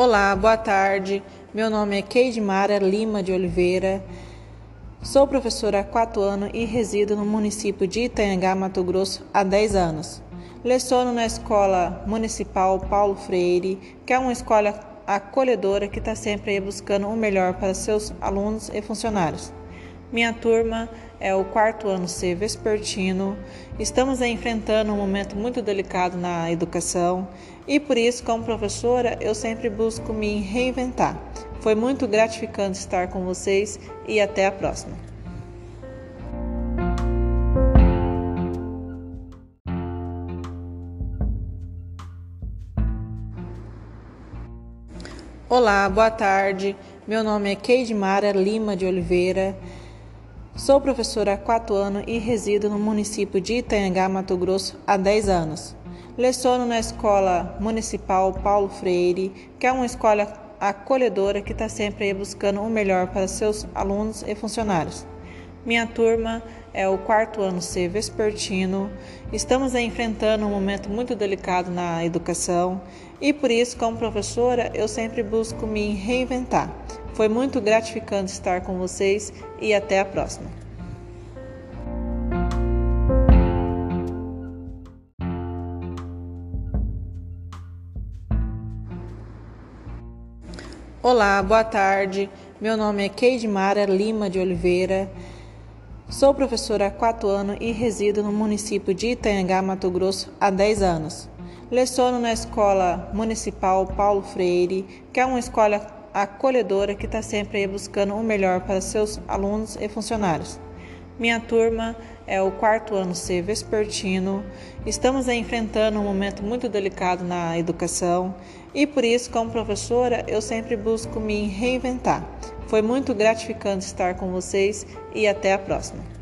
Olá, boa tarde. Meu nome é Keide Mara Lima de Oliveira. Sou professora há quatro anos e resido no município de Itanhangá, Mato Grosso, há 10 anos. Leciono na Escola Municipal Paulo Freire, que é uma escola acolhedora que está sempre buscando o melhor para seus alunos e funcionários. Minha turma é o quarto ano C vespertino. Estamos enfrentando um momento muito delicado na educação e por isso, como professora, eu sempre busco me reinventar. Foi muito gratificante estar com vocês e até a próxima. Olá, boa tarde. Meu nome é Keide Mara Lima de Oliveira. Sou professora há quatro anos e resido no município de Itanhangá, Mato Grosso, há 10 anos. Leciono na Escola Municipal Paulo Freire, que é uma escola acolhedora que está sempre buscando o melhor para seus alunos e funcionários. Minha turma é o quarto ano C vespertino. Estamos enfrentando um momento muito delicado na educação e por isso, como professora, eu sempre busco me reinventar. Foi muito gratificante estar com vocês e até a próxima. Olá, boa tarde. Meu nome é Keide Mara Lima de Oliveira. Sou professora há quatro anos e resido no município de Itanhangá, Mato Grosso, há 10 anos. Leciono na Escola Municipal Paulo Freire, que é uma escola acolhedora que está sempre aí buscando o melhor para seus alunos e funcionários. Minha turma é o quarto ano C vespertino. Estamos enfrentando um momento muito delicado na educação e por isso, como professora, eu sempre busco me reinventar. Foi muito gratificante estar com vocês e até a próxima.